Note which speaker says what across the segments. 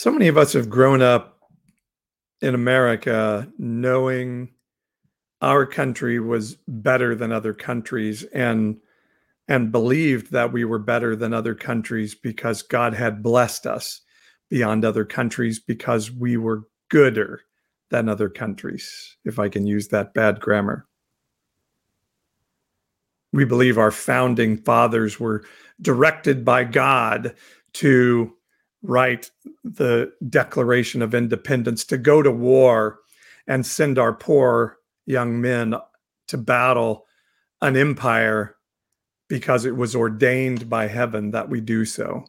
Speaker 1: so many of us have grown up in America knowing our country was better than other countries and and believed that we were better than other countries because God had blessed us beyond other countries because we were gooder than other countries if I can use that bad grammar. We believe our founding fathers were directed by God to write the Declaration of Independence, to go to war and send our poor young men to battle an empire because it was ordained by heaven that we do so.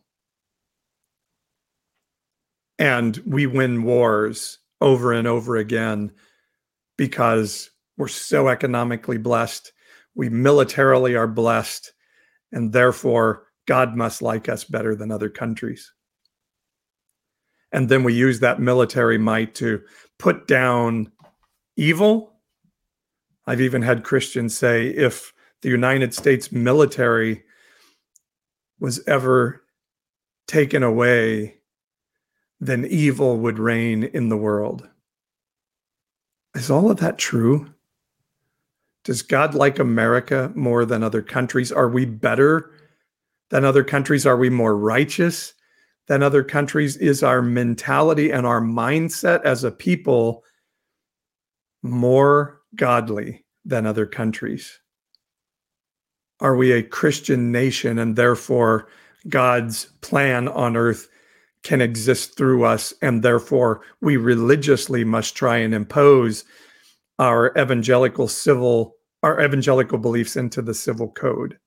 Speaker 1: And we win wars over and over again because we're so economically blessed. We militarily are blessed, and therefore God must like us better than other countries. And then we use that military might to put down evil. I've even had Christians say if the United States military was ever taken away, then evil would reign in the world. Is all of that true? Does God like America more than other countries? Are we better than other countries? Are we more righteous than other countries? Is our mentality and our mindset as a people more godly than other countries? Are we a Christian nation and therefore God's plan on earth can exist through us and therefore we religiously must try and impose our evangelical civil our evangelical beliefs into the civil code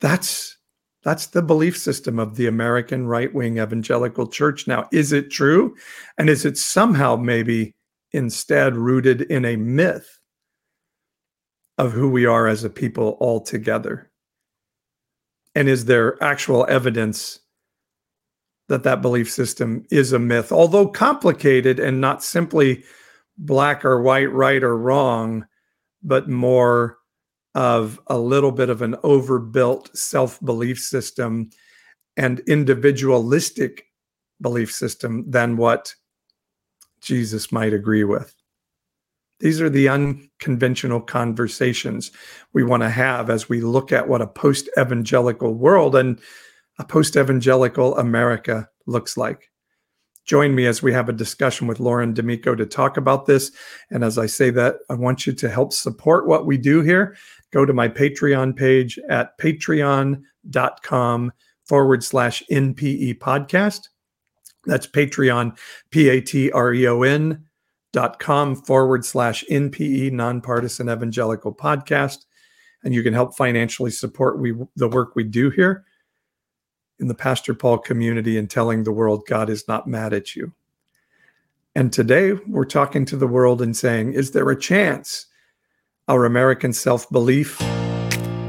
Speaker 1: that's that's the belief system of the American right-wing evangelical church. Now is it true? And is it somehow maybe instead rooted in a myth of who we are as a people altogether? And is there actual evidence that that belief system is a myth? Although complicated and not simply black or white right or wrong but more of a little bit of an overbuilt self belief system and individualistic belief system than what Jesus might agree with. These are the unconventional conversations we want to have as we look at what a post evangelical world and a post evangelical America looks like. Join me as we have a discussion with Lauren D'Amico to talk about this. And as I say that, I want you to help support what we do here. Go to my Patreon page at patreon.com forward slash NPE podcast. That's Patreon, P A T R E O N dot com forward slash NPE nonpartisan evangelical podcast. And you can help financially support we the work we do here in the Pastor Paul community and telling the world God is not mad at you. And today we're talking to the world and saying, is there a chance our American self belief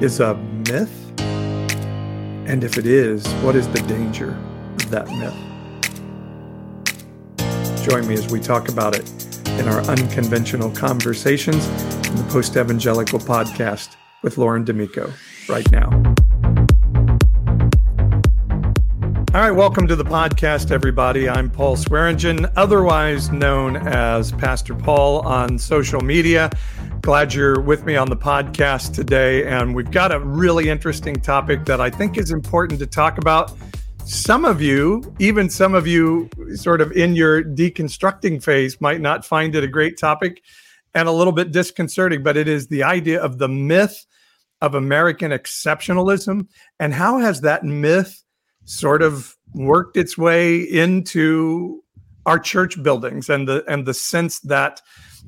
Speaker 1: is a myth? And if it is, what is the danger of that myth? Join me as we talk about it in our unconventional conversations in the Post Evangelical podcast with Lauren D'Amico right now. All right, welcome to the podcast, everybody. I'm Paul Swearingen, otherwise known as Pastor Paul on social media. Glad you're with me on the podcast today. And we've got a really interesting topic that I think is important to talk about. Some of you, even some of you, sort of in your deconstructing phase, might not find it a great topic and a little bit disconcerting, but it is the idea of the myth of American exceptionalism. And how has that myth sort of worked its way into our church buildings and the and the sense that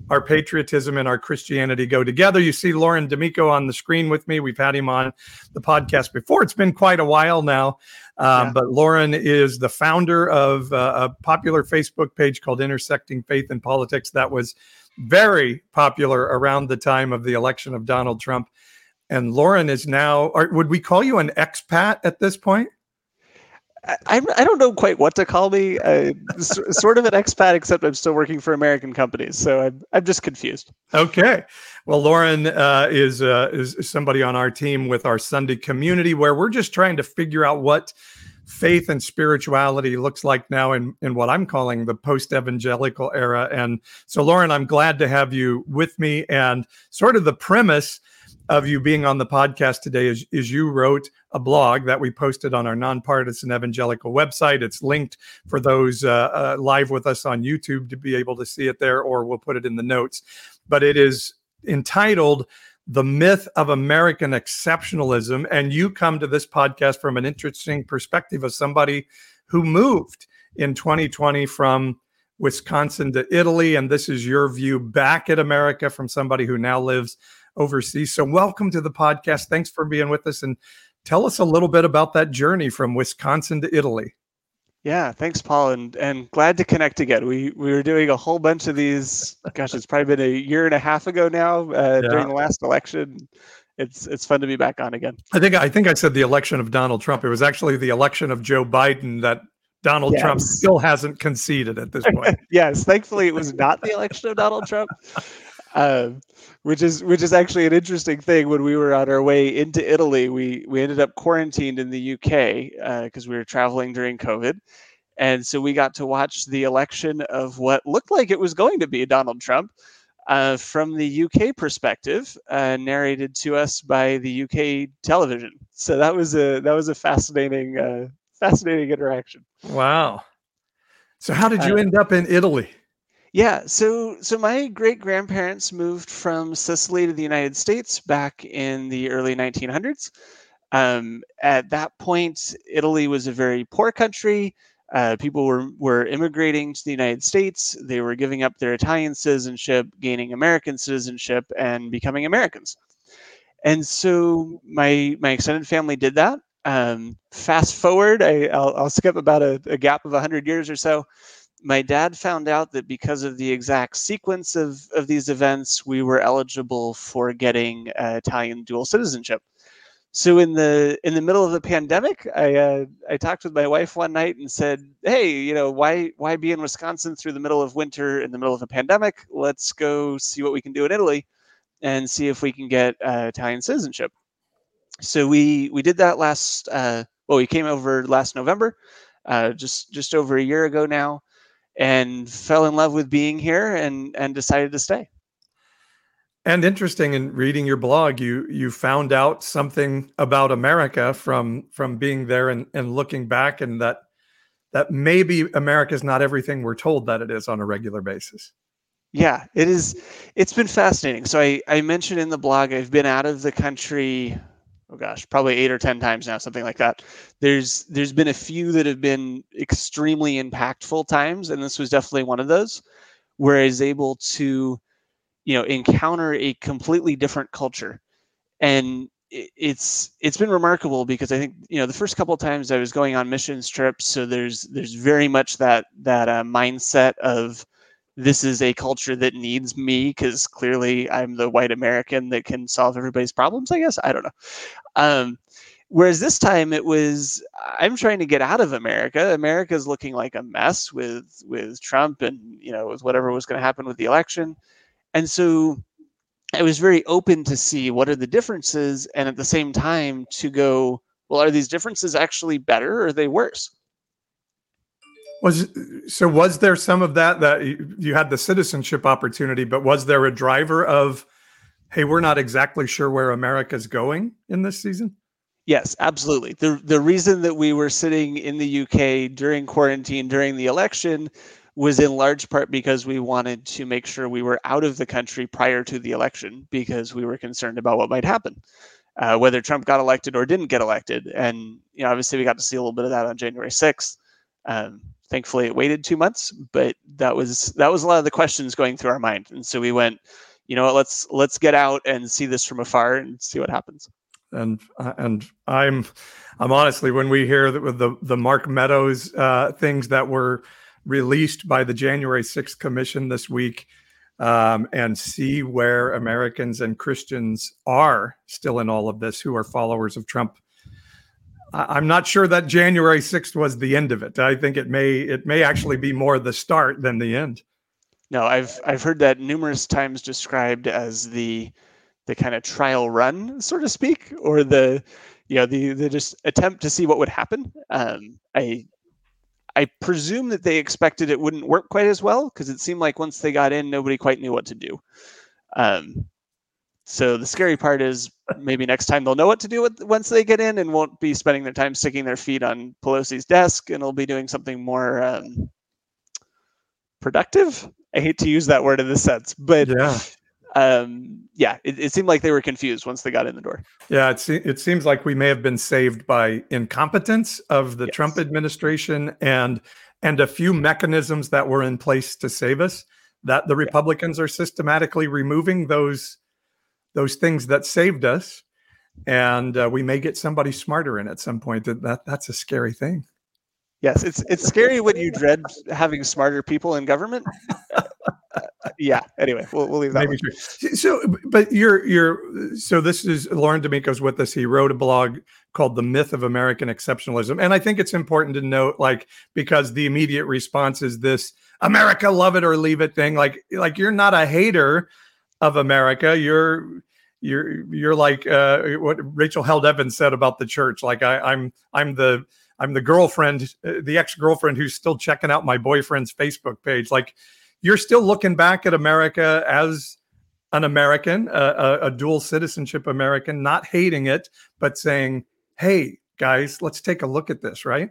Speaker 1: our patriotism and our Christianity go together. You see Lauren D'Amico on the screen with me. We've had him on the podcast before. It's been quite a while now. Um, yeah. But Lauren is the founder of uh, a popular Facebook page called Intersecting Faith and Politics that was very popular around the time of the election of Donald Trump. And Lauren is now, or would we call you an expat at this point?
Speaker 2: I, I don't know quite what to call me. Sort of an expat, except I'm still working for American companies. So I'm, I'm just confused.
Speaker 1: Okay. Well, Lauren uh, is, uh, is somebody on our team with our Sunday community where we're just trying to figure out what faith and spirituality looks like now in, in what I'm calling the post evangelical era. And so, Lauren, I'm glad to have you with me. And sort of the premise of you being on the podcast today is, is you wrote a blog that we posted on our nonpartisan evangelical website. It's linked for those uh, uh, live with us on YouTube to be able to see it there, or we'll put it in the notes. But it is entitled the myth of American exceptionalism. And you come to this podcast from an interesting perspective of somebody who moved in 2020 from Wisconsin to Italy. And this is your view back at America from somebody who now lives overseas. So, welcome to the podcast. Thanks for being with us. And tell us a little bit about that journey from Wisconsin to Italy.
Speaker 2: Yeah, thanks, Paul, and and glad to connect again. We we were doing a whole bunch of these. Gosh, it's probably been a year and a half ago now uh, yeah. during the last election. It's it's fun to be back on again.
Speaker 1: I think I think I said the election of Donald Trump. It was actually the election of Joe Biden that Donald yes. Trump still hasn't conceded at this point.
Speaker 2: yes, thankfully it was not the election of Donald Trump. Um, which is which is actually an interesting thing. When we were on our way into Italy, we we ended up quarantined in the UK because uh, we were traveling during COVID, and so we got to watch the election of what looked like it was going to be Donald Trump. Uh, from the UK perspective, uh, narrated to us by the UK television. So that was a that was a fascinating uh, fascinating interaction.
Speaker 1: Wow. So how did you uh, end up in Italy?
Speaker 2: Yeah, so so my great grandparents moved from Sicily to the United States back in the early 1900s. Um, at that point, Italy was a very poor country. Uh, people were were immigrating to the United States. They were giving up their Italian citizenship, gaining American citizenship, and becoming Americans. And so my my extended family did that. Um, fast forward, I, will skip about a, a gap of 100 years or so my dad found out that because of the exact sequence of, of these events, we were eligible for getting uh, Italian dual citizenship. So in the in the middle of the pandemic, I uh, I talked with my wife one night and said, "Hey, you know, why why be in Wisconsin through the middle of winter in the middle of a pandemic? Let's go see what we can do in Italy, and see if we can get uh, Italian citizenship." So we we did that last. Uh, well, we came over last November, uh, just just over a year ago now and fell in love with being here and and decided to stay.
Speaker 1: And interesting in reading your blog, you you found out something about America from from being there and, and looking back and that that maybe America is not everything we're told that it is on a regular basis.
Speaker 2: Yeah, it is. It's been fascinating. So I, I mentioned in the blog I've been out of the country oh gosh, probably eight or ten times now, something like that. There's there's been a few that have been extremely impactful times, and this was definitely one of those, where I was able to, you know, encounter a completely different culture, and it's it's been remarkable because I think you know the first couple of times I was going on missions trips, so there's there's very much that that uh, mindset of this is a culture that needs me because clearly I'm the white American that can solve everybody's problems. I guess I don't know. Um, whereas this time it was I'm trying to get out of America. America's looking like a mess with with Trump and you know with whatever was going to happen with the election, and so I was very open to see what are the differences, and at the same time to go, well, are these differences actually better or are they worse?
Speaker 1: Was so was there some of that that you, had the citizenship opportunity, but was there a driver of, hey, we're not exactly sure where America's going in this season?
Speaker 2: Yes, absolutely. The the reason that we were sitting in the UK during quarantine during the election was in large part because we wanted to make sure we were out of the country prior to the election because we were concerned about what might happen. Uh, whether Trump got elected or didn't get elected. And you know, obviously we got to see a little bit of that on January 6th. Um, thankfully it waited two months but that was that was a lot of the questions going through our mind. And so we went you know what, let's let's get out and see this from afar and see what happens.
Speaker 1: And and i'm i'm honestly when we hear that with the the mark meadows uh, things that were released by the january 6th commission this week um, and see where americans and christians are still in all of this who are followers of trump I'm not sure that January 6th was the end of it. I think it may it may actually be more the start than the end.
Speaker 2: No, I've I've heard that numerous times described as the the kind of trial run, so to speak, or the you know the the just attempt to see what would happen. Um, I I presume that they expected it wouldn't work quite as well because it seemed like once they got in, nobody quite knew what to do. Um, so the scary part is maybe next time they'll know what to do with, once they get in and won't be spending their time sticking their feet on Pelosi's desk and they'll be doing something more um, productive. I hate to use that word in this sense, but
Speaker 1: Yeah.
Speaker 2: um, yeah, it, it seemed like they were confused once they got in the door.
Speaker 1: Yeah, it, se- it seems like we may have been saved by incompetence of the
Speaker 2: Yes.
Speaker 1: Trump administration and and a few mechanisms that were in place to save us. That the Republicans are systematically removing those those things that saved us, and uh, we may get somebody smarter in at some point. That, that that's a scary thing.
Speaker 2: Yes, it's it's scary when you dread having smarter people in government. Yeah. Anyway, we'll, we'll leave that.
Speaker 1: Maybe true. So, but you're you're so this is Lauren D'Amico's with us. He wrote a blog called "The Myth of American Exceptionalism," and I think it's important to note, like, because the immediate response is this "America, love it or leave it" thing. Like, like you're not a hater of America. You're you're you're like uh, what Rachel Held Evans said about the church. Like, I, I'm I'm the I'm the girlfriend, uh, the ex girlfriend who's still checking out my boyfriend's Facebook page. Like, you're still looking back at America as an American, a, a, a dual citizenship American, not hating it, but saying, "Hey, guys, let's take a look at this." Right?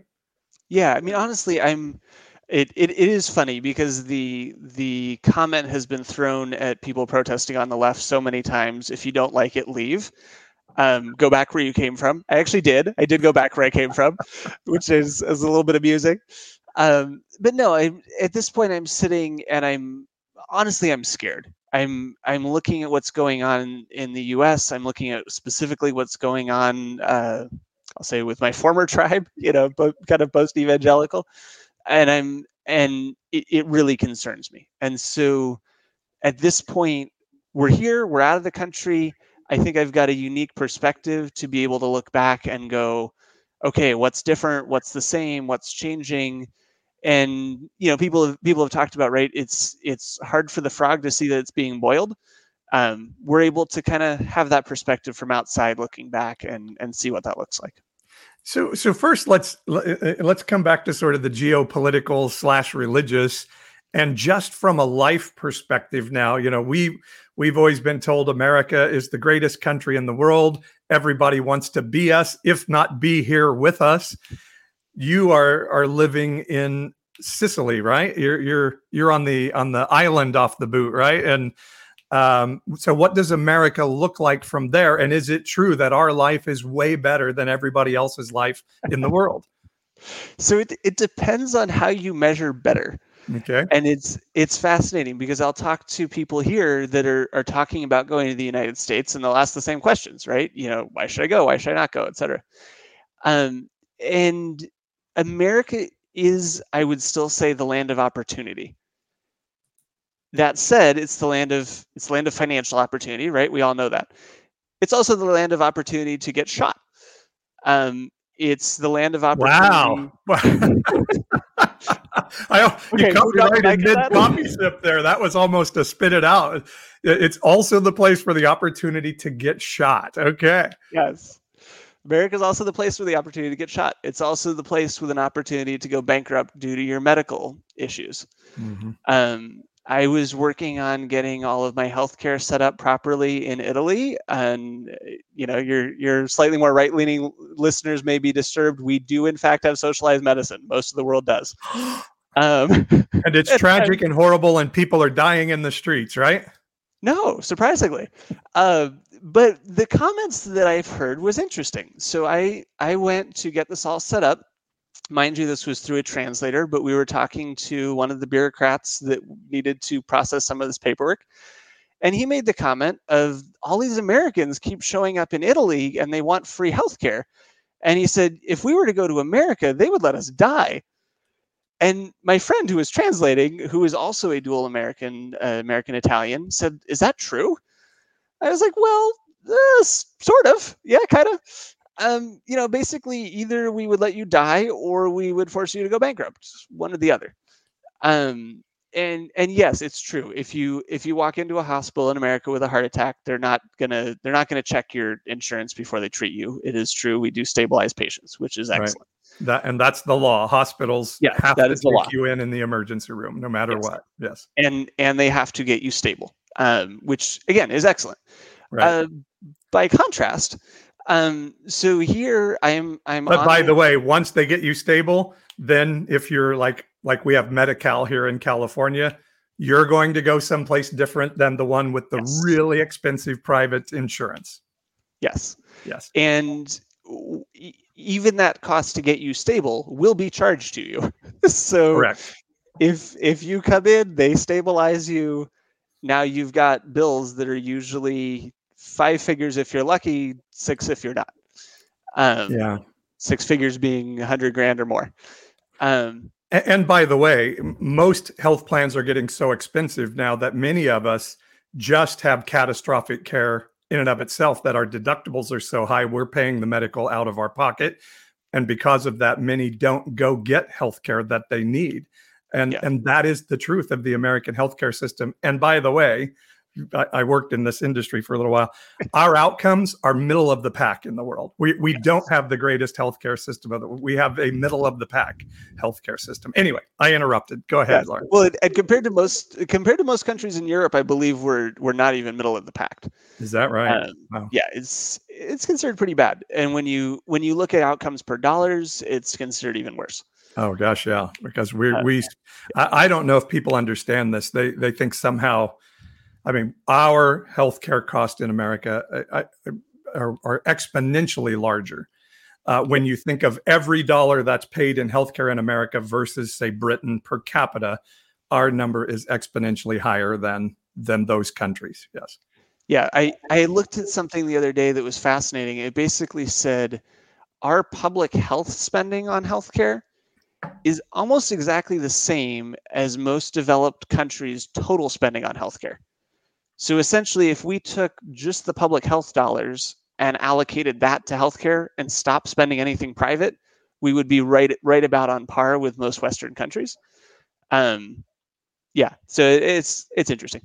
Speaker 2: Yeah, I mean, honestly, I'm. It, it, it is funny because the the comment has been thrown at people protesting on the left so many times. If you don't like it, leave. Um, go back where you came from. I actually did. I did go back where I came from, which is, is a little bit amusing. Um, but no, I at this point I'm sitting and I'm honestly I'm scared. I'm I'm looking at what's going on in the U.S. I'm looking at specifically what's going on. Uh, I'll say with my former tribe, you know, kind of post evangelical, and I'm and it, it really concerns me. And so at this point, we're here, we're out of the country. I think I've got a unique perspective to be able to look back and go, okay, what's different? What's the same? What's changing? And you know, people have, people have talked about right. It's it's hard for the frog to see that it's being boiled. Um, we're able to kind of have that perspective from outside, looking back and and see what that looks like.
Speaker 1: So, so first, let's eh, eh, let's come back to sort of the geopolitical slash religious, and just from a life perspective. Now, you know, we we've always been told America is the greatest country in the world. Everybody wants to be us, if not be here with us. You are are living in Sicily, right? You're you're you're on the on the island off the boot, right? And um, so, what does America look like from there? And is it true that our life is way better than everybody else's life in the world?
Speaker 2: So it it depends on how you measure better.
Speaker 1: Okay.
Speaker 2: And it's it's fascinating because I'll talk to people here that are are talking about going to the United States and they'll ask the same questions, right? You know, why should I go? Why should I not go? Etc. Um, and America is, I would still say, the land of opportunity. That said, it's the land of it's the land of financial opportunity, right? We all know that. It's also the land of opportunity to get shot. Um, it's the land of opportunity.
Speaker 1: Wow. I,
Speaker 2: Okay,
Speaker 1: you
Speaker 2: who got the
Speaker 1: copyrighted
Speaker 2: mic
Speaker 1: mid
Speaker 2: that?
Speaker 1: sip there. That was almost a spit it out. It's also the place for the opportunity to get shot. Okay.
Speaker 2: Yes. America is also the place with the opportunity to get shot. It's also the place with an opportunity to go bankrupt due to your medical issues. Um, I was working on getting all of my healthcare set up properly in Italy, and you know, your your slightly more right-leaning listeners may be disturbed. We do, in fact, have socialized medicine. Most of the world does. Um,
Speaker 1: And it's tragic and horrible, and people are dying in the streets, right?
Speaker 2: No, surprisingly. Uh, but the comments that I've heard was interesting. So I I went to get this all set up. Mind you, this was through a translator, but we were talking to one of the bureaucrats that needed to process some of this paperwork. And he made the comment of all these Americans keep showing up in Italy and they want free healthcare. And he said, if we were to go to America, they would let us die. And my friend who was translating, who is also a dual American, uh, American Italian, said, "Is that true?" I was like, "Well, uh, sort of, yeah, kind of." Um, you know, basically, either we would let you die or we would force you to go bankrupt, one or the other. Um, and and yes, it's true. If you if you walk into a hospital in America with a heart attack, they're not gonna they're not gonna check your insurance before they treat you. It is true. We do stabilize patients, which is excellent.
Speaker 1: Right. That and that's the law. Hospitals
Speaker 2: yeah,
Speaker 1: have
Speaker 2: that
Speaker 1: to
Speaker 2: is the
Speaker 1: take
Speaker 2: law.
Speaker 1: you in in the emergency room, no matter
Speaker 2: Yes.
Speaker 1: what. Yes,
Speaker 2: And and they have to get you stable, um, which again is excellent.
Speaker 1: right.
Speaker 2: Uh, by contrast, um, so here I'm I'm.
Speaker 1: but by the way, once they get you stable, then if you're like like we have Medi-Cal here in California, you're going to go someplace different than the one with the
Speaker 2: Yes.
Speaker 1: really expensive private insurance.
Speaker 2: yes,
Speaker 1: Yes.
Speaker 2: and even that cost to get you stable will be charged to you. so
Speaker 1: Correct.
Speaker 2: if if you come in, they stabilize you. Now you've got bills that are usually five figures if you're lucky, six if you're not. Um,
Speaker 1: Yeah.
Speaker 2: Six figures being a hundred grand or more. Um,
Speaker 1: A- And by the way, most health plans are getting so expensive now that many of us just have catastrophic care in and of itself that our deductibles are so high, we're paying the medical out of our pocket. And because of that, many don't go get health care that they need. And,
Speaker 2: Yeah.
Speaker 1: and that is the truth of the American healthcare system. And by the way, I, I worked in this industry for a little while. Our outcomes are middle of the pack in the world. We, we
Speaker 2: Yes.
Speaker 1: don't have the greatest healthcare system. Of the, we have a middle of the pack healthcare system. Anyway, I interrupted. Go ahead,
Speaker 2: Yeah.
Speaker 1: Lauren.
Speaker 2: Well, and- compared to most compared to most countries in Europe, I believe we're we're not even middle of the pack.
Speaker 1: Is that right?
Speaker 2: Um,
Speaker 1: Wow.
Speaker 2: Yeah, it's it's considered pretty bad. And when you when you look at outcomes per dollars, it's considered even worse.
Speaker 1: Oh gosh, yeah. Because we
Speaker 2: Uh,
Speaker 1: we I, I don't know if people understand this. They they think somehow, I mean, our healthcare cost in America I, I, are, are exponentially larger. Uh, when you think of every dollar that's paid in healthcare in America versus, say, Britain per capita, our number is exponentially higher than than those countries. Yes.
Speaker 2: Yeah, I I looked at something the other day that was fascinating. It basically said our public health spending on healthcare is almost exactly the same as most developed countries' total spending on healthcare. So essentially, if we took just the public health dollars and allocated that to healthcare and stopped spending anything private, we would be right right about on par with most Western countries. Um, yeah, so it's it's interesting,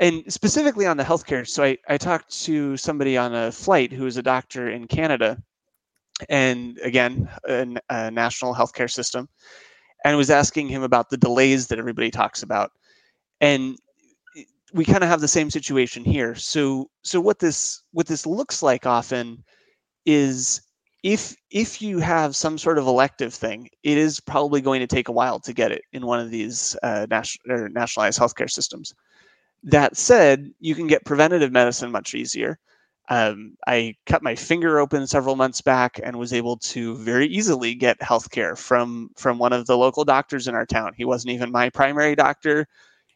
Speaker 2: and specifically on the healthcare. So I I talked to somebody on a flight who is a doctor in Canada, and again a national healthcare system, and was asking him about the delays that everybody talks about, and we kind of have the same situation here. So so what this what this looks like often is if if you have some sort of elective thing, it is probably going to take a while to get it in one of these uh, national nationalized healthcare systems. That said, you can get preventative medicine much easier. Um, I cut my finger open several months back and was able to very easily get healthcare from from one of the local doctors in our town. He wasn't even my primary doctor.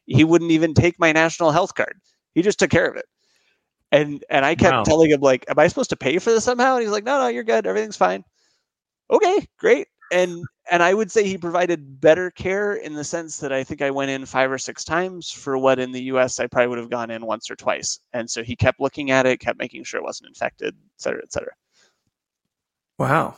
Speaker 2: He wouldn't even take my national health card. He just took care of it. And and I kept
Speaker 1: Wow.
Speaker 2: telling him like, "Am I supposed to pay for this somehow?" And he's like, "No, no, you're good. Everything's fine." Okay, great. And and I would say he provided better care in the sense that I think I went in five or six times for what in the U.S. I probably would have gone in once or twice. And so he kept looking at it, kept making sure it wasn't infected, et cetera, et cetera.
Speaker 1: Wow.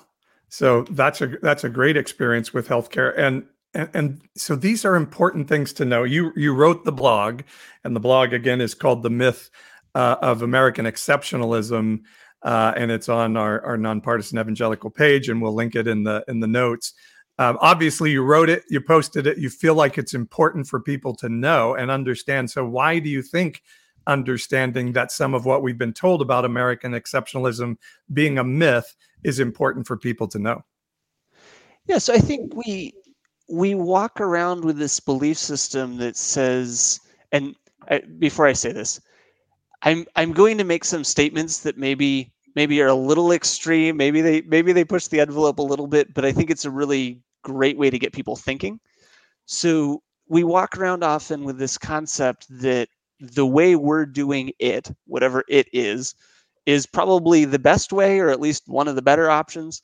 Speaker 1: So that's a that's a great experience with healthcare, and and, and so these are important things to know. You you wrote the blog, and the blog again is called "The Myth uh, of American Exceptionalism," uh, and it's on our our nonpartisan evangelical page, and we'll link it in the in the notes. Um, obviously, you wrote it, you posted it, you feel like it's important for people to know and understand. So, why do you think understanding that some of what we've been told about American exceptionalism being a myth is important for people to know?
Speaker 2: Yeah, so I think we we walk around with this belief system that says, and I, before I say this, I'm I'm going to make some statements that maybe maybe are a little extreme. Maybe they maybe they push the envelope a little bit, but I think it's a really great way to get people thinking. So we walk around often with this concept that the way we're doing it, whatever it is, is probably the best way, or at least one of the better options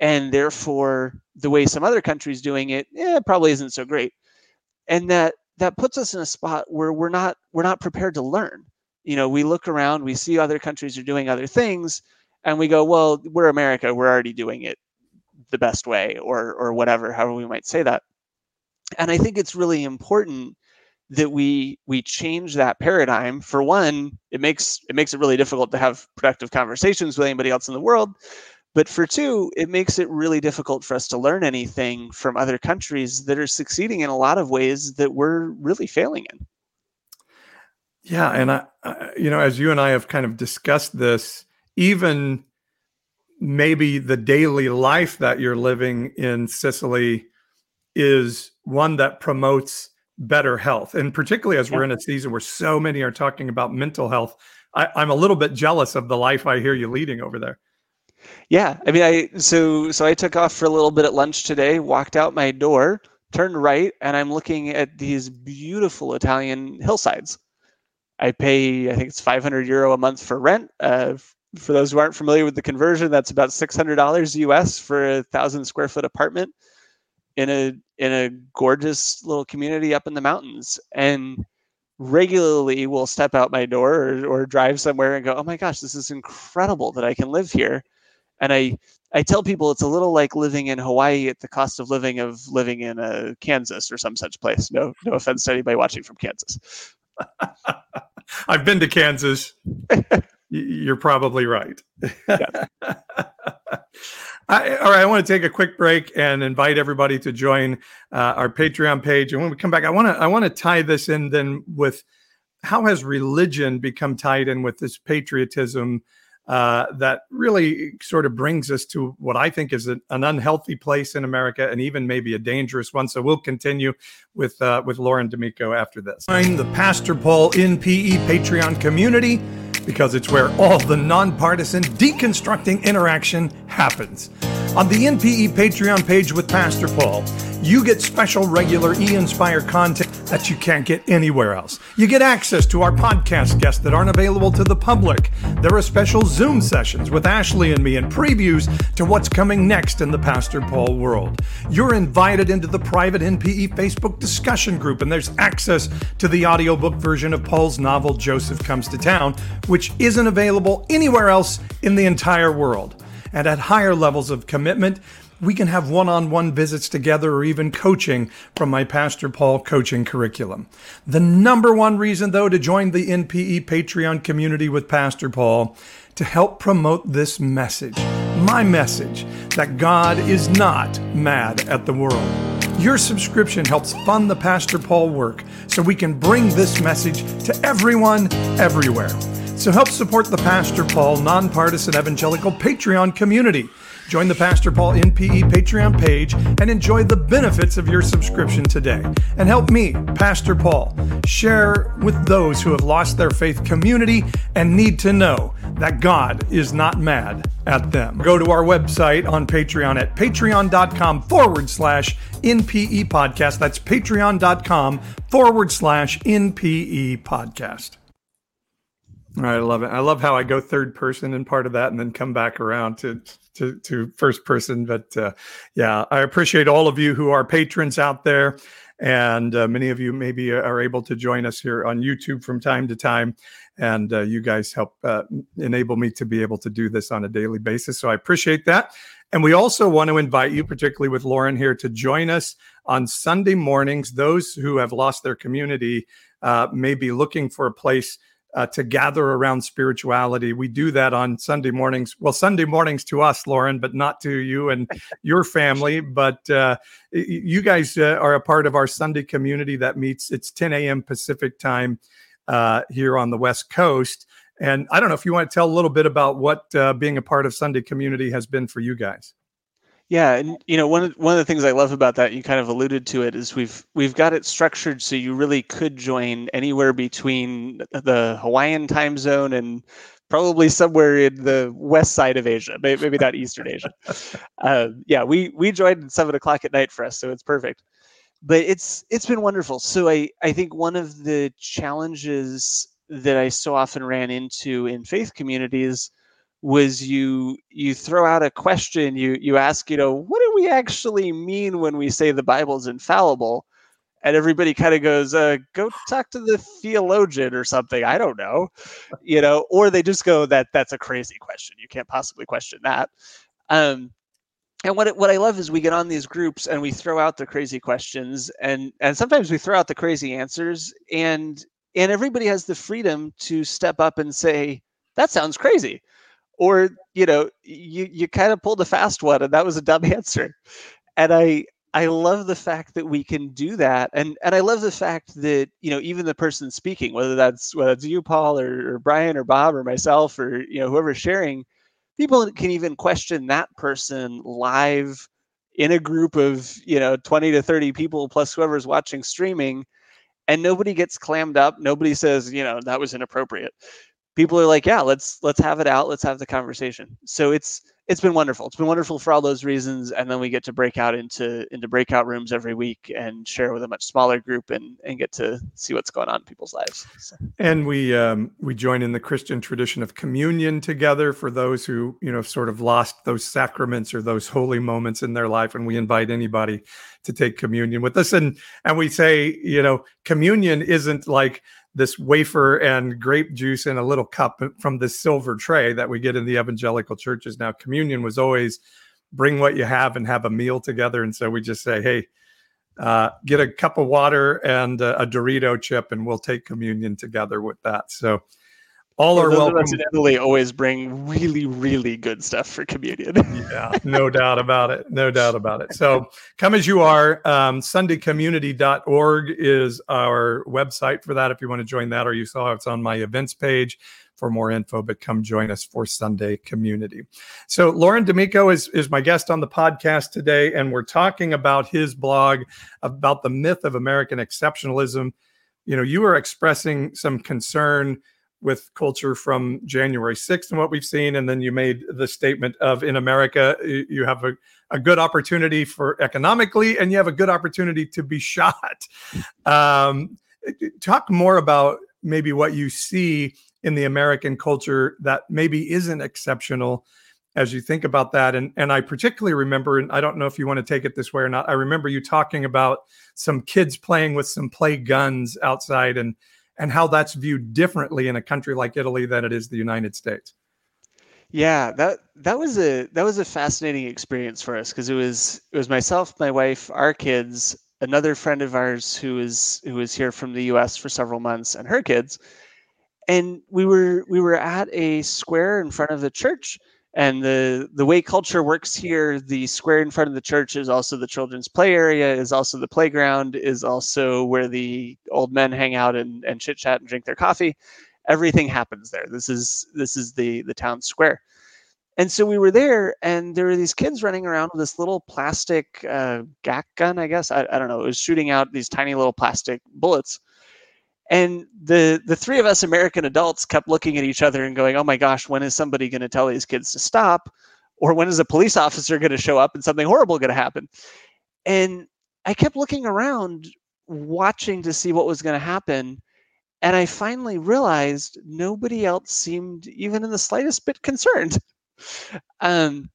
Speaker 2: and therefore the way some other countries doing it yeah probably isn't so great. And that that puts us in a spot where we're not we're not prepared to learn. You know we look around we see other countries are doing other things and we go well we're america we're already doing it the best way or or whatever however we might say that. And i think it's really important that we we change that paradigm. For one it makes it makes it really difficult to have productive conversations with anybody else in the world but for two it makes it really difficult for us to learn anything from other countries that are succeeding in a lot of ways that we're really failing in
Speaker 1: yeah and i, I you know as you and i have kind of discussed this even maybe the daily life that you're living in sicily is one that promotes better health. And particularly as we're in a season where so many are talking about mental health, I, I'm a little bit jealous of the life I hear you leading over there.
Speaker 2: Yeah, I mean, I so so I took off for a little bit at lunch today, walked out my door, turned right, and I'm looking at these beautiful Italian hillsides. I pay, I think it's 500 euro a month for rent. Uh, for those who aren't familiar with the conversion, that's about $600 US for a thousand square foot apartment in a in a gorgeous little community up in the mountains and regularly will step out my door or, or drive somewhere and go oh my gosh this is incredible that i can live here and i i tell people it's a little like living in hawaii at the cost of living of living in a uh, kansas or some such place no no offense to anybody watching from kansas
Speaker 1: i've been to kansas you're probably right yeah. I, all right, I want to take a quick break and invite everybody to join uh, our Patreon page. And when we come back, I want to I want to tie this in then with how has religion become tied in with this patriotism uh, that really sort of brings us to what I think is an, unhealthy place in America and even maybe a dangerous one. So we'll continue with uh, with Lauren D'Amico after this. Join the Pastor Paul NPE Patreon community because it's where all the nonpartisan deconstructing interaction happens. On the NPE Patreon page with Pastor Paul, you get special regular e inspired content that you can't get anywhere else. You get access to our podcast guests that aren't available to the public. There are special Zoom sessions with Ashley and me and previews to what's coming next in the Pastor Paul world. You're invited into the private NPE Facebook discussion group, and there's access to the audiobook version of Paul's novel Joseph Comes to Town, which isn't available anywhere else in the entire world. And at higher levels of commitment, we can have one on one visits together or even coaching from my Pastor Paul coaching curriculum. The number one reason, though, to join the NPE Patreon community with Pastor Paul to help promote this message, my message that God is not mad at the world. Your subscription helps fund the Pastor Paul work so we can bring this message to everyone, everywhere. So help support the Pastor Paul nonpartisan evangelical Patreon community Join the Pastor Paul NPE Patreon page and enjoy the benefits of your subscription today. And help me, Pastor Paul, share with those who have lost their faith community and need to know that God is not mad at them. Go to our website on Patreon at patreon.com forward slash NPE podcast. That's patreon.com forward slash NPE podcast. I love it. I love how I go third person and part of that and then come back around to to, to first person. But uh, yeah, I appreciate all of you who are patrons out there. And uh, many of you maybe are able to join us here on YouTube from time to time. And uh, you guys help uh, enable me to be able to do this on a daily basis. So I appreciate that. And we also want to invite you, particularly with Lauren here, to join us on Sunday mornings. Those who have lost their community uh, may be looking for a place uh, to gather around spirituality. We do that on Sunday mornings. Well, Sunday mornings to us, Lauren, but not to you and your family. But uh, you guys uh, are a part of our Sunday community that meets. It's 10 a.m. Pacific time uh, here on the West Coast. And I don't know if you want to tell a little bit about what uh, being a part of Sunday community has been for you guys.
Speaker 2: Yeah, and you know one of one of the things I love about that you kind of alluded to it is we've we've got it structured so you really could join anywhere between the Hawaiian time zone and probably somewhere in the west side of Asia, maybe, maybe not Eastern Asia. Uh, yeah, we we joined at seven o'clock at night for us, so it's perfect. But it's it's been wonderful. So I I think one of the challenges that I so often ran into in faith communities was you you throw out a question you you ask you know what do we actually mean when we say the bible's infallible? And everybody kind of goes uh, go talk to the theologian or something i don't know you know or they just go that that's a crazy question you can't possibly question that. Um, and what what I love is we get on these groups and we throw out the crazy questions and and sometimes we throw out the crazy answers and and everybody has the freedom to step up and say that sounds crazy or you know you you kind of pulled a fast one and that was a dumb answer. And i i love the fact that we can do that and and i love the fact that you know even the person speaking whether that's whether it's you paul or, or brian or bob or myself or you know whoever's sharing people can even question that person live in a group of you know 20 to 30 people plus whoever's watching streaming and nobody gets clammed up. Nobody says you know that was inappropriate people are like yeah let's let's have it out let's have the conversation so it's it's been wonderful. It's been wonderful for all those reasons, and then we get to break out into into breakout rooms every week and share with a much smaller group and and get to see what's going on in people's lives. So.
Speaker 1: And we um, we join in the Christian tradition of communion together for those who you know sort of lost those sacraments or those holy moments in their life, and we invite anybody to take communion with us. And and we say you know communion isn't like this wafer and grape juice in a little cup from this silver tray that we get in the evangelical churches now. Communion was always bring what you have and have a meal together. And so we just say, hey, uh, get a cup of water and a, a Dorito chip, and we'll take communion together with that. So all well, are welcome.
Speaker 2: in Italy always bring really, really good stuff for communion.
Speaker 1: yeah, no doubt about it. No doubt about it. So come as you are. Um, SundayCommunity.org is our website for that if you want to join that, or you saw it's on my events page for more info, but come join us for Sunday Community. So Lauren D'Amico is, is my guest on the podcast today, and we're talking about his blog about the myth of American exceptionalism. You know, you were expressing some concern with culture from January 6th and what we've seen. And then you made the statement of in America, you have a, a good opportunity for economically, and you have a good opportunity to be shot. Um, talk more about maybe what you see in the American culture that maybe isn't exceptional as you think about that. And, and I particularly remember, and I don't know if you want to take it this way or not, I remember you talking about some kids playing with some play guns outside and and how that's viewed differently in a country like Italy than it is the United States.
Speaker 2: Yeah, that that was a that was a fascinating experience for us because it was it was myself, my wife, our kids, another friend of ours who was who was here from the US for several months and her kids. And we were we were at a square in front of the church and the the way culture works here the square in front of the church is also the children's play area is also the playground is also where the old men hang out and, and chit chat and drink their coffee. Everything happens there. This is this is the the town square. And so we were there and there were these kids running around with this little plastic uh, gack gun i guess. I, I don't know. It was shooting out these tiny little plastic bullets and the the three of us american adults kept looking at each other and going oh my gosh when is somebody going to tell these kids to stop? Or when is a police officer going to show up and something horrible going to happen? And i kept looking around watching to see what was going to happen. And i finally realized nobody else seemed even in the slightest bit concerned. Um,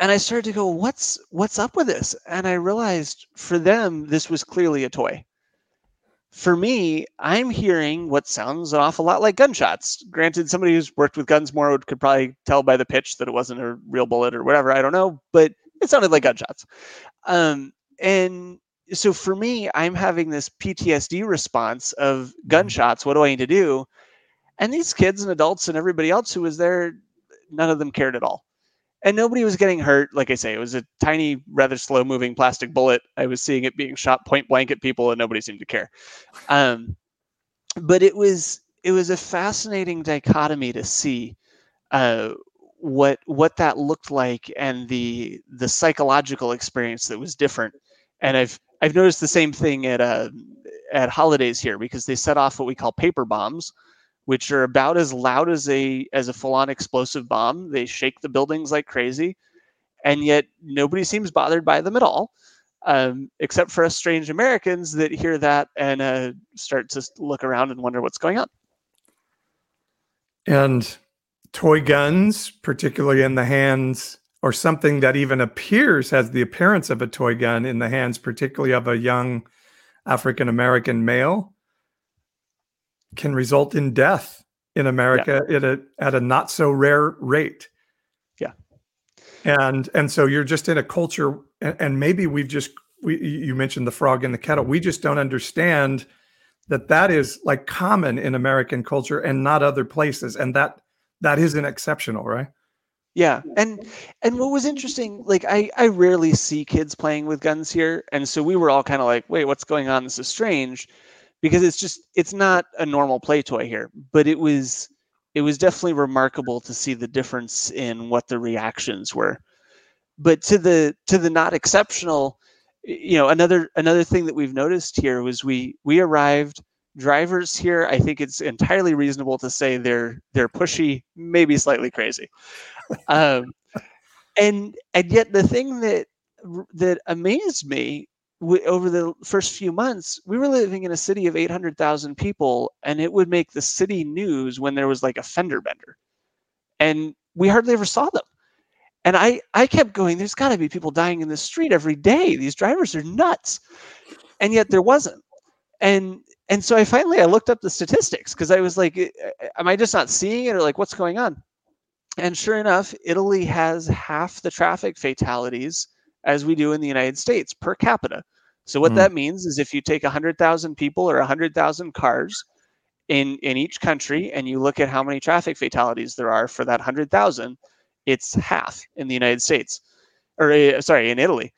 Speaker 2: and i started to go what's what's up with this? And i realized for them this was clearly a toy for me, I'm hearing what sounds an awful lot like gunshots. Granted, somebody who's worked with guns more could probably tell by the pitch that it wasn't a real bullet or whatever. I don't know, but it sounded like gunshots. Um, and so for me, I'm having this PTSD response of mm-hmm. gunshots. What do I need to do? And these kids and adults and everybody else who was there, none of them cared at all and nobody was getting hurt. Like I say, it was a tiny, rather slow moving plastic bullet. I was seeing it being shot point blank at people, and nobody seemed to care. Um, but it was it was a fascinating dichotomy to see uh, what what that looked like and the the psychological experience that was different. And I've I've noticed the same thing at uh, at holidays here because they set off what we call paper bombs, which are about as loud as a as a full-on explosive bomb. They shake the buildings like crazy, and yet nobody seems bothered by them at all, um, except for us strange Americans that hear that and uh, start to look around and wonder what's going on.
Speaker 1: And toy guns, particularly in the hands, or something that even appears has the appearance of a toy gun in the hands, particularly of a young African American male can result in death in America yeah. at a at a not so rare rate.
Speaker 2: Yeah.
Speaker 1: and and so you're just in a culture and, and maybe we've just we you mentioned the frog in the kettle we just don't understand that that is like common in american culture and not other places and that that isn't exceptional right
Speaker 2: yeah and and what was interesting like i i rarely see kids playing with guns here and so we were all kind of like wait what's going on this is strange because it's just it's not a normal play toy here but it was it was definitely remarkable to see the difference in what the reactions were. But to the to the not exceptional you know another another thing that we've noticed here was we we arrived drivers here i think it's entirely reasonable to say they're they're pushy maybe slightly crazy. Um and and yet the thing that that amazed me over the first few months, we were living in a city of 800,000 people, and it would make the city news when there was like a fender bender. And we hardly ever saw them. And I, I kept going, there's got to be people dying in the street every day. These drivers are nuts. And yet there wasn't. And and so I finally I looked up the statistics because I was like, am I just not seeing it or like what's going on? And sure enough, Italy has half the traffic fatalities as we do in the United States per capita. So what mm. that means is if you take 100,000 people or 100,000 cars in in each country and you look at how many traffic fatalities there are for that 100,000, it's half in the United States or uh, sorry, in Italy.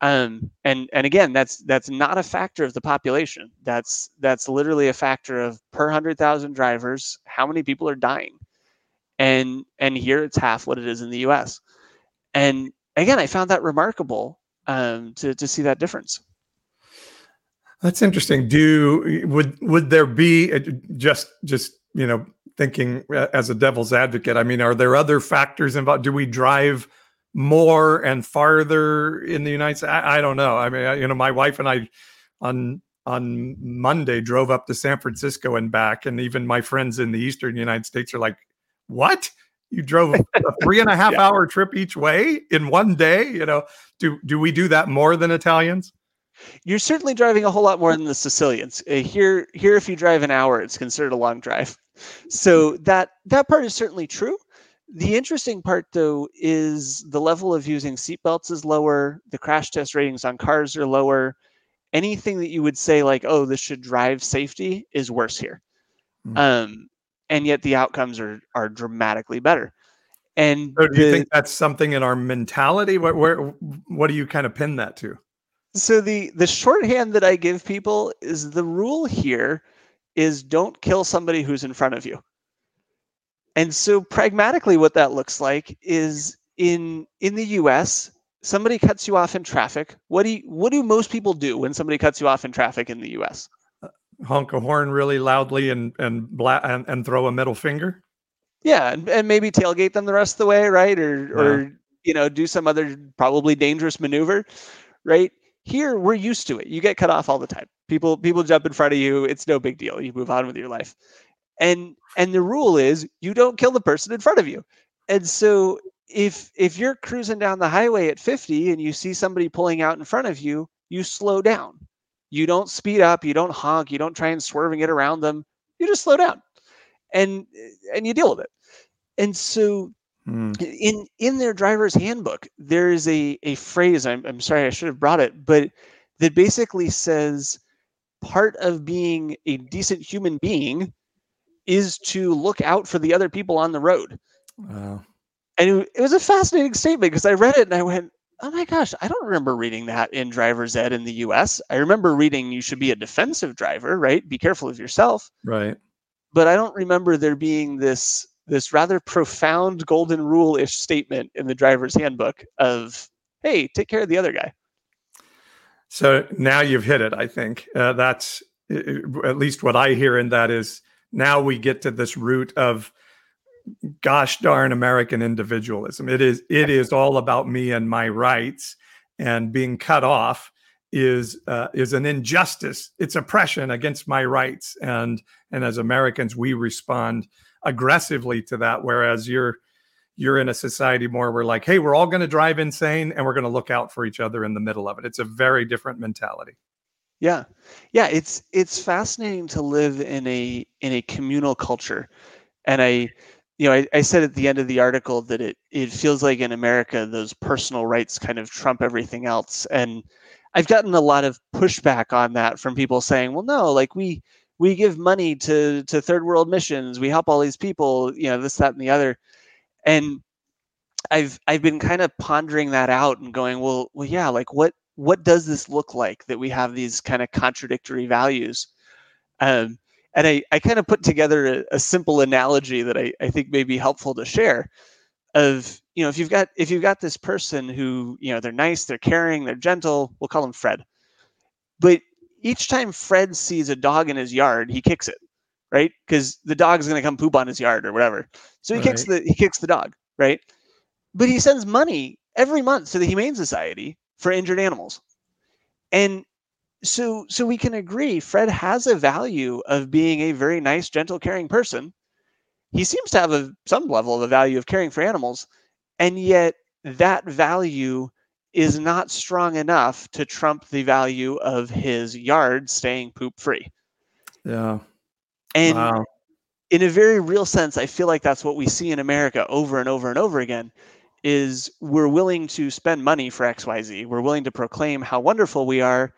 Speaker 2: Um, and and again, that's that's not a factor of the population. That's that's literally a factor of per 100,000 drivers, how many people are dying. And and here it's half what it is in the US. And again, I found that remarkable um, to to see that difference.
Speaker 1: That's interesting. Do would would there be uh, just just you know thinking uh, as a devil's advocate? I mean, are there other factors involved? Do we drive more and farther in the United States? I, I don't know. I mean, you know, my wife and I on on Monday drove up to San Francisco and back, and even my friends in the Eastern United States are like, "What? You drove a three and a half yeah. hour trip each way in one day?" You know, do do we do that more than Italians?
Speaker 2: You're certainly driving a whole lot more than the Sicilians. Uh, here, here, if you drive an hour, it's considered a long drive. So that that part is certainly true. The interesting part, though, is the level of using seatbelts is lower. The crash test ratings on cars are lower. Anything that you would say like, "Oh, this should drive safety," is worse here. Mm. Um, and yet the outcomes are are dramatically better. And
Speaker 1: so do you think that's something in our mentality? Where, where what do you kind of pin that to?
Speaker 2: So the the shorthand that I give people is the rule here is don't kill somebody who's in front of you. And so pragmatically what that looks like is in in the US somebody cuts you off in traffic. What do you, what do most people do when somebody cuts you off in traffic in the US?
Speaker 1: Uh, honk a horn really loudly and and, bla- and and throw a middle finger?
Speaker 2: Yeah, and, and maybe tailgate them the rest of the way, right? Or yeah. or you know, do some other probably dangerous maneuver, right? Here, we're used to it. You get cut off all the time. People people jump in front of you. It's no big deal. You move on with your life. And and the rule is you don't kill the person in front of you. And so if if you're cruising down the highway at 50 and you see somebody pulling out in front of you, you slow down. You don't speed up, you don't honk, you don't try and swerve and get around them. You just slow down. And and you deal with it. And so Mm. In in their driver's handbook, there is a a phrase. I'm I'm sorry, I should have brought it, but that basically says part of being a decent human being is to look out for the other people on the road. Wow. And it, it was a fascinating statement because I read it and I went, oh my gosh, I don't remember reading that in driver's ed in the US. I remember reading you should be a defensive driver, right? Be careful of yourself.
Speaker 1: Right.
Speaker 2: But I don't remember there being this this rather profound golden rule ish statement in the driver's handbook of, hey, take care of the other guy.
Speaker 1: So now you've hit it. I think uh, that's at least what I hear in that is now we get to this root of gosh darn American individualism. It is it is all about me and my rights, and being cut off is uh, is an injustice. It's oppression against my rights, and and as Americans we respond aggressively to that whereas you're you're in a society more where like hey we're all going to drive insane and we're going to look out for each other in the middle of it. It's a very different mentality.
Speaker 2: Yeah. Yeah it's it's fascinating to live in a in a communal culture. And i you know, I, I, said at the end of the article that it it feels like in America those personal rights kind of trump everything else, and I've gotten a lot of pushback on that from people saying, well, no, like we we give money to to third world missions, we help all these people, you know, this, that, and the other, and I've I've been kind of pondering that out and going, well, well, yeah, like what what does this look like that we have these kind of contradictory values? Um, and I, I kind of put together a, a simple analogy that I, I think may be helpful to share of you know if you've got if you've got this person who you know they're nice they're caring they're gentle we'll call them fred. But each time fred sees a dog in his yard he kicks it right? Because the dog's going to come poop on his yard or whatever. So he right. kicks the he kicks the dog right? But he sends money every month to the humane society for injured animals. And so so we can agree fred has a value of being a very nice gentle caring person. He seems to have a some level of a value of caring for animals. And yet that value is not strong enough to trump the value of his yard staying poop free.
Speaker 1: Yeah.
Speaker 2: And wow. in a very real sense i feel like that's what we see in america over and over and over again is we're willing to spend money for xyz we're willing to proclaim how wonderful we are.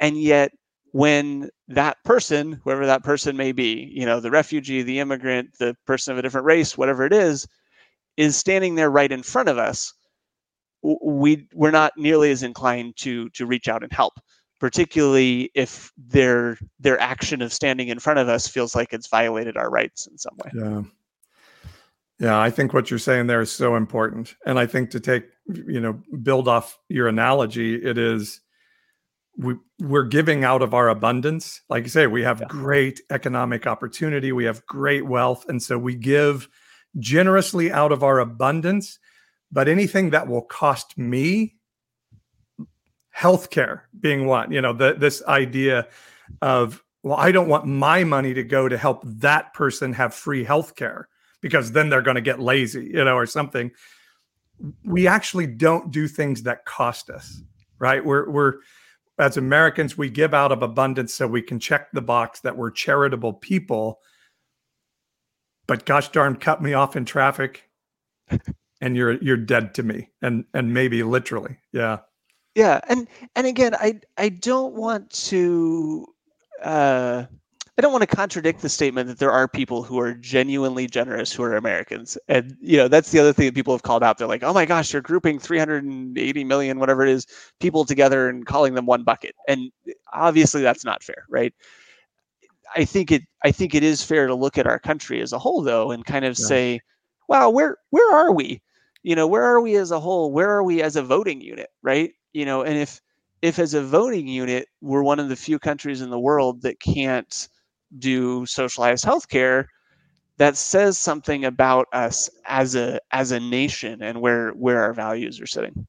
Speaker 2: And yet, when that person, whoever that person may be, you know, the refugee, the immigrant, the person of a different race, whatever it is, is standing there right in front of us, we we're not nearly as inclined to to reach out and help particularly if their their action of standing in front of us feels like it's violated our rights in some way.
Speaker 1: Yeah. Yeah i think what you're saying there is so important and i think to take you know build off your analogy it is we we're giving out of our abundance. Like you say we have yeah. great economic opportunity we have great wealth and so we give generously out of our abundance but anything that will cost me healthcare being one you know the, this idea of well i don't want my money to go to help that person have free healthcare because then they're going to get lazy you know or something. We actually don't do things that cost us right? We're we're as Americans, we give out of abundance so we can check the box that we're charitable people. But gosh darn, cut me off in traffic, and you're you're dead to me, and and maybe literally, yeah.
Speaker 2: Yeah, and and again, I I don't want to uh, I don't want to contradict the statement that there are people who are genuinely generous who are Americans. And you know, that's the other thing that people have called out. They're like, "Oh my gosh, you're grouping 380 million whatever it is people together and calling them one bucket." And obviously that's not fair, right? I think it I think it is fair to look at our country as a whole though and kind of yeah. say, "Wow, where where are we? You know, where are we as a whole? Where are we as a voting unit, right? You know, and if if as a voting unit we're one of the few countries in the world that can't do socialized healthcare, that says something about us as a as a nation and where where our values are sitting.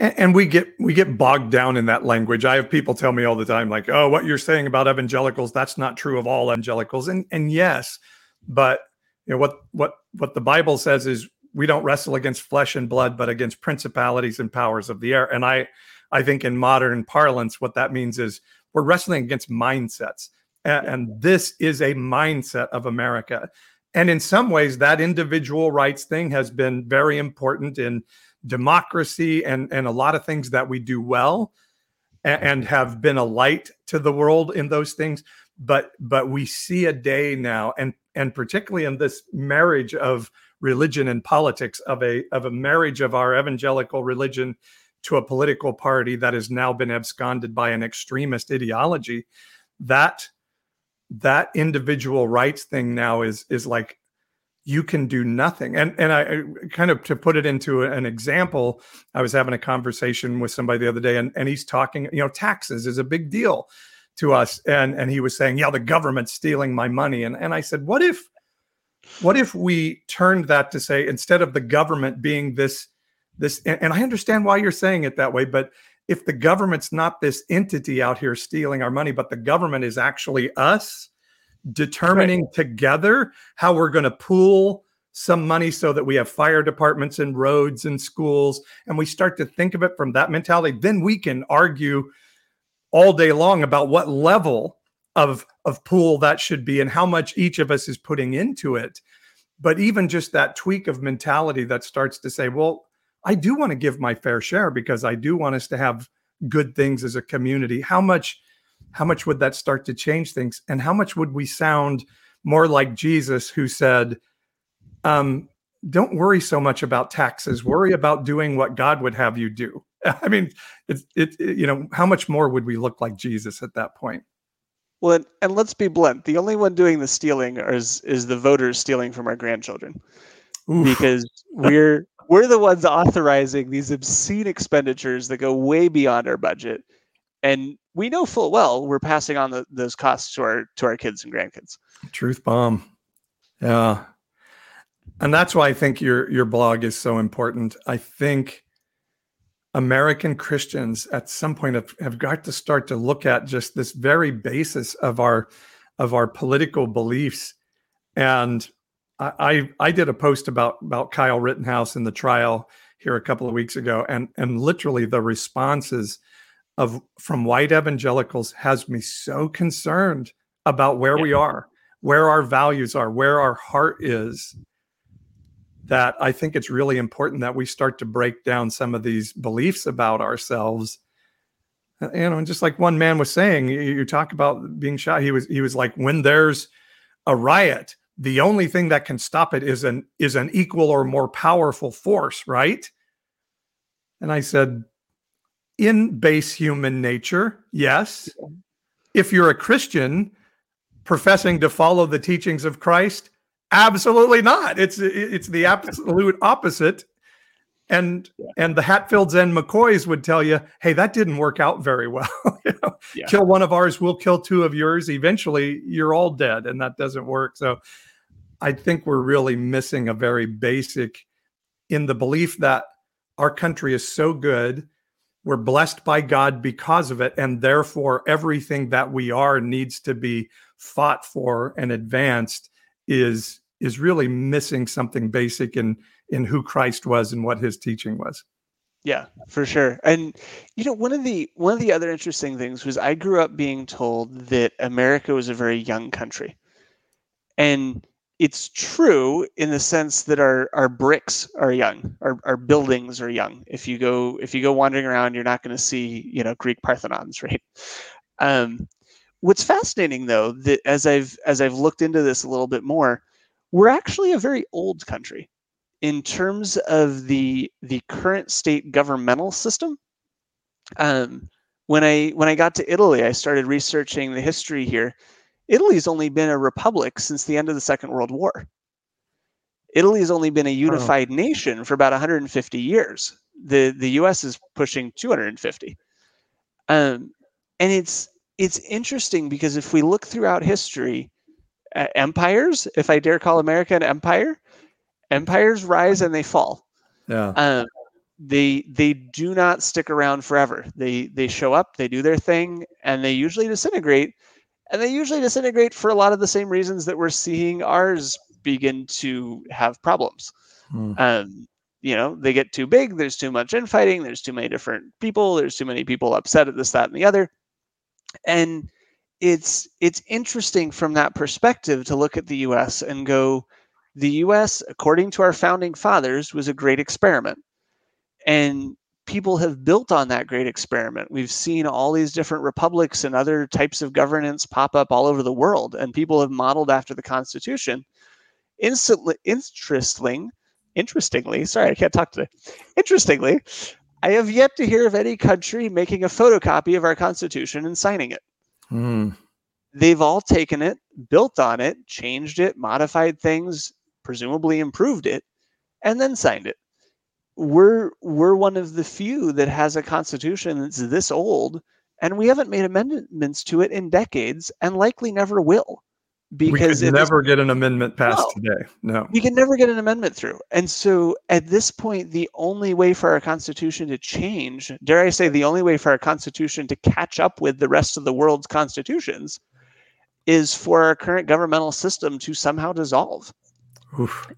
Speaker 1: And, we get we get bogged down in that language. I have people tell me all the time, like, "Oh, what you're saying about evangelicals, that's not true of all evangelicals." And and yes, but you know what what what the Bible says is we don't wrestle against flesh and blood, but against principalities and powers of the air. And I I think in modern parlance, what that means is we're wrestling against mindsets. And and this is a mindset of America. And in some ways, that individual rights thing has been very important in democracy and, and a lot of things that we do well and, and have been a light to the world in those things. But but we see a day now, and and particularly in this marriage of religion and politics, of a of a marriage of our evangelical religion to a political party that has now been absconded by an extremist ideology, that that individual rights thing now is is like you can do nothing. And and i kind of to put it into an example i was having a conversation with somebody the other day and, and he's talking you know taxes is a big deal to us. And and he was saying yeah the government's stealing my money. And and i said what if what if we turned that to say instead of the government being this this and, and i understand why you're saying it that way but if the government's not this entity out here stealing our money, but the government is actually us determining right. together how we're going to pool some money so that we have fire departments and roads and schools, and we start to think of it from that mentality, then we can argue all day long about what level of of pool that should be and how much each of us is putting into it. but even just that tweak of mentality that starts to say, well, I do want to give my fair share because I do want us to have good things as a community. How much how much would that start to change things and how much would we sound more like Jesus who said um, don't worry so much about taxes worry about doing what god would have you do i mean it's it, it, you know how much more would we look like jesus at that point
Speaker 2: well and let's be blunt the only one doing the stealing is is the voters stealing from our grandchildren. Oof. because we're we're the ones authorizing these obscene expenditures that go way beyond our budget. And we know full well we're passing on the, those costs to our to our kids and grandkids.
Speaker 1: Truth bomb. Yeah. And that's why I think your your blog is so important. I think American Christians at some point have, have got to start to look at just this very basis of our of our political beliefs. And I, I, I did a post about about Kyle Rittenhouse in the trial here a couple of weeks ago, and and literally the responses of from white evangelicals has me so concerned about where yeah. we are, where our values are, where our heart is that I think it's really important that we start to break down some of these beliefs about ourselves. Uh, you know, and just like one man was saying, you, you talk about being shot. He was he was like, when there's a riot, the only thing that can stop it is an is an equal or more powerful force, right? And I said, in base human nature, yes. If you're a Christian professing to follow the teachings of Christ, Absolutely not. It's it's the absolute opposite. And yeah. and the Hatfields and McCoys would tell you, hey, that didn't work out very well. you know, yeah. Kill one of ours, we'll kill two of yours. Eventually, you're all dead, and that doesn't work. So, I think we're really missing a very basic in the belief that our country is so good, we're blessed by God because of it, and therefore everything that we are needs to be fought for and advanced is is really missing something basic in in who Christ was and what his teaching was.
Speaker 2: Yeah, for sure. And you know, one of the one of the other interesting things was I grew up being told that America was a very young country. And it's true in the sense that our, our bricks are young, our, our buildings are young. If you go if you go wandering around, you're not going to see, you know, Greek Parthenons, right? Um, what's fascinating though that as i've as i've looked into this a little bit more we're actually a very old country in terms of the the current state governmental system. Um, when i when i got to italy i started researching the history here. Italy's only been a republic since the end of the second world war. Italy's only been a unified oh. nation for about 150 years. The the us is pushing 250 um, and it's it's interesting because if we look throughout history, uh, empires, if I dare call America an empire, empires rise and they fall.
Speaker 1: Yeah. Um,
Speaker 2: they they do not stick around forever. They they show up, they do their thing, and they usually disintegrate. And they usually disintegrate for a lot of the same reasons that we're seeing ours begin to have problems. Hmm. Um, you know, they get too big. There's too much infighting. There's too many different people. There's too many people upset at this, that, and the other and it's it's interesting from that perspective to look at the US and go the US according to our founding fathers was a great experiment. And people have built on that great experiment. We've seen all these different republics and other types of governance pop up all over the world and people have modeled after the constitution. Instantly interestingly interestingly sorry i can't talk today. Interestingly I have yet to hear of any country making a photocopy of our Constitution and signing it.
Speaker 1: Mm.
Speaker 2: They've all taken it, built on it, changed it, modified things, presumably improved it, and then signed it. We're we're one of the few that has a constitution that's this old, and we haven't made amendments to it in decades, and likely never will
Speaker 1: because we could never get an amendment passed no, today. No,
Speaker 2: we can never get an amendment through. And so at this point, the only way for our constitution to change, dare I say, the only way for our constitution to catch up with the rest of the world's constitutions is for our current governmental system to somehow dissolve.
Speaker 1: Oof.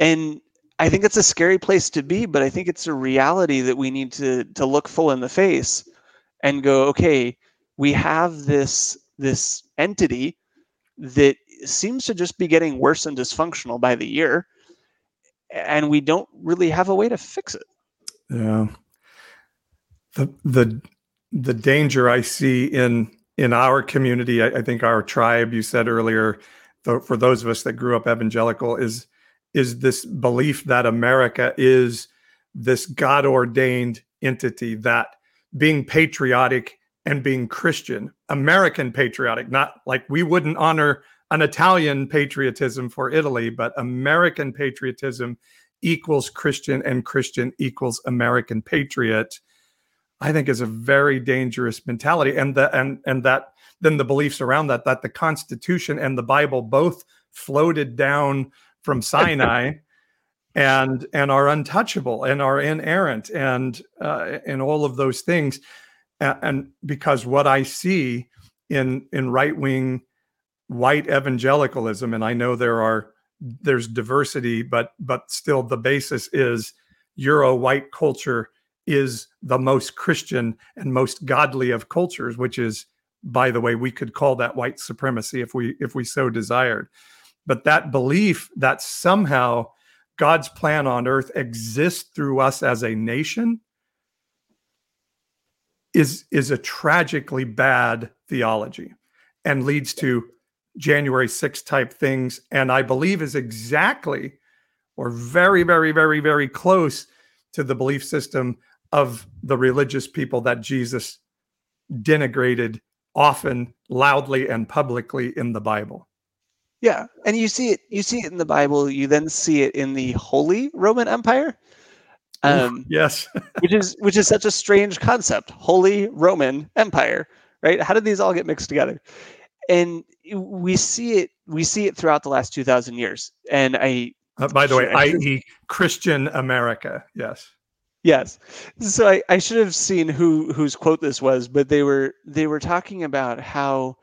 Speaker 2: And I think it's a scary place to be, but I think it's a reality that we need to to look full in the face and go, okay, we have this this entity that seems to just be getting worse and dysfunctional by the year and we don't really have a way to fix it.
Speaker 1: Yeah. The the the danger i see in in our community I, I think our tribe you said earlier for those of us that grew up evangelical is is this belief that america is this god ordained entity that being patriotic and being Christian, American patriotic, not like we wouldn't honor an Italian patriotism for Italy, but American patriotism equals Christian and Christian equals American patriot. I think is a very dangerous mentality, and the and and that then the beliefs around that that the Constitution and the Bible both floated down from Sinai and and are untouchable and are inerrant and uh, and all of those things and, and because what I see in in right wing white evangelicalism and I know there are there's diversity but but still the basis is Euro white culture is the most Christian and most godly of cultures which is by the way we could call that white supremacy if we if we so desired. But that belief that somehow God's plan on earth exists through us as a nation is is a tragically bad theology and leads to January 6 type things and I believe is exactly or very very very very close to the belief system of the religious people that Jesus denigrated often loudly and publicly in the Bible.
Speaker 2: Yeah, and you see it. You see it in the Bible. You then see it in the Holy Roman Empire.
Speaker 1: Um, yes,
Speaker 2: which is which is such a strange concept. Holy Roman Empire, right? How did these all get mixed together? And we see it. We see it throughout the last two thousand years. And I,
Speaker 1: uh, by the way, i.e., Christian America. Yes.
Speaker 2: Yes. So I, I should have seen who whose quote this was, but they were they were talking about how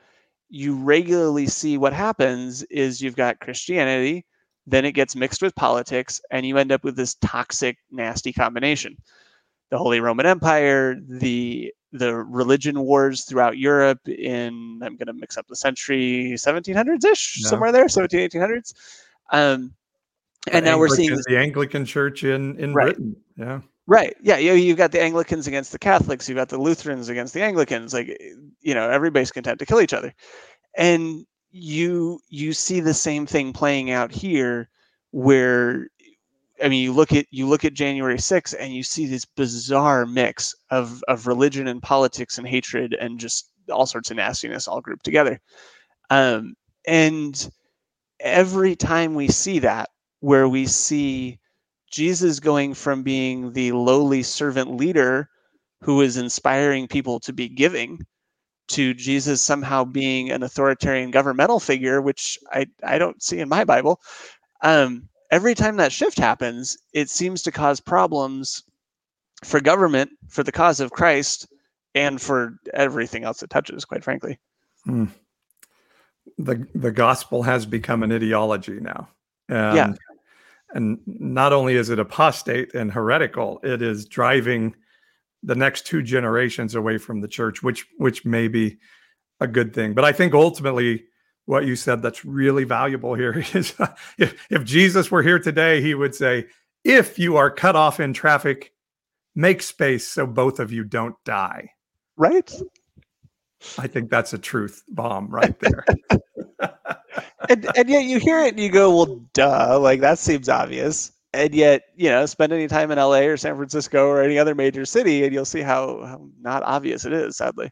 Speaker 2: you regularly see what happens is you've got Christianity, then it gets mixed with politics, and you end up with this toxic, nasty combination. The Holy Roman Empire, the the religion wars throughout Europe in I'm going to mix up the century 1700s ish yeah. somewhere there 17 1800s um, and
Speaker 1: the
Speaker 2: now we're seeing
Speaker 1: the Anglican Church in in right. Britain yeah
Speaker 2: Right. Yeah. You you've got the Anglicans against the Catholics. You've got the Lutherans against the Anglicans. Like, you know, everybody's content to kill each other, and you you see the same thing playing out here, where, I mean, you look at you look at January 6th and you see this bizarre mix of of religion and politics and hatred and just all sorts of nastiness all grouped together, um, and every time we see that, where we see Jesus going from being the lowly servant leader who is inspiring people to be giving to Jesus somehow being an authoritarian governmental figure, which I, I don't see in my Bible. Um, every time that shift happens, it seems to cause problems for government, for the cause of Christ, and for everything else it touches, quite frankly. Hmm.
Speaker 1: The the gospel has become an ideology now. And yeah and not only is it apostate and heretical, it is driving the next two generations away from the church, which which may be a good thing. But I think ultimately what you said that's really valuable here is if, if Jesus were here today, he would say, if you are cut off in traffic, make space so both of you don't die.
Speaker 2: Right?
Speaker 1: I think that's a truth bomb right there.
Speaker 2: and, and yet you hear it and you go, well, duh, like that seems obvious. And yet, you know, spend any time in LA or San Francisco or any other major city, and you'll see how, how not obvious it is. Sadly,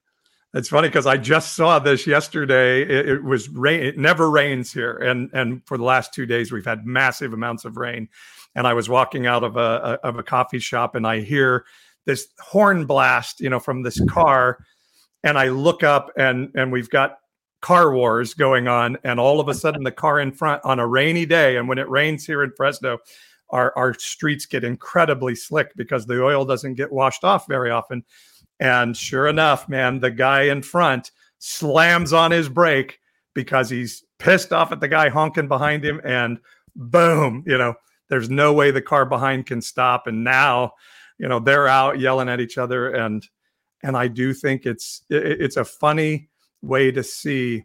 Speaker 1: it's funny because I just saw this yesterday. It, it, was rain; it never rains here, and and for the last two days we've had massive amounts of rain. And I was walking out of a, a of a coffee shop, and I hear this horn blast, you know, from this car, and I look up, and and we've got car wars going on and all of a sudden the car in front on a rainy day and when it rains here in fresno our, our streets get incredibly slick because the oil doesn't get washed off very often. And sure enough man the guy in front slams on his brake because he's pissed off at the guy honking behind him and boom you know there's no way the car behind can stop. And now you know they're out yelling at each other. And and i do think it's it, it's a funny way to see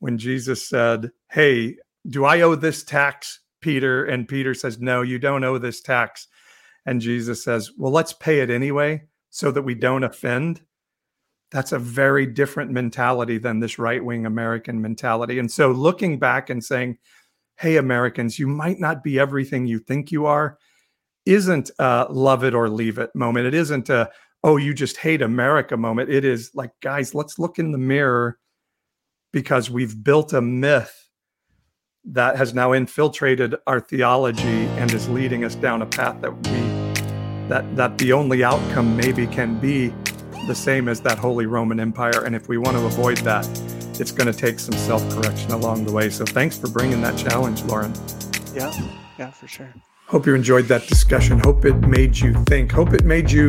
Speaker 1: when Jesus said, Hey, do I owe this tax, Peter? And Peter says, No, you don't owe this tax. And Jesus says, Well, let's pay it anyway so that we don't offend. That's a very different mentality than this right wing American mentality. And so looking back and saying, Hey, Americans, you might not be everything you think you are, isn't a love it or leave it moment. It isn't a, oh, you just hate America moment. It is like, guys, let's look in the mirror because we've built a myth that has now infiltrated our theology and is leading us down a path that we that that the only outcome maybe can be the same as that Holy Roman Empire. And if we want to avoid that, it's going to take some self-correction along the way. So thanks for bringing that challenge, Lauren.
Speaker 2: Yeah, yeah, for sure.
Speaker 1: Hope you enjoyed that discussion. Hope it made you think. Hope it made you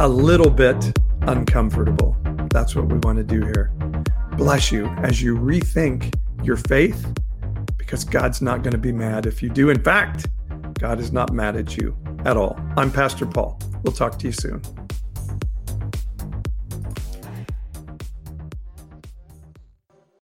Speaker 1: a little bit uncomfortable. That's what we want to do here. Bless you as you rethink your faith because God's not going to be mad if you do. In fact, God is not mad at you at all. I'm Pastor Paul. We'll talk to you soon.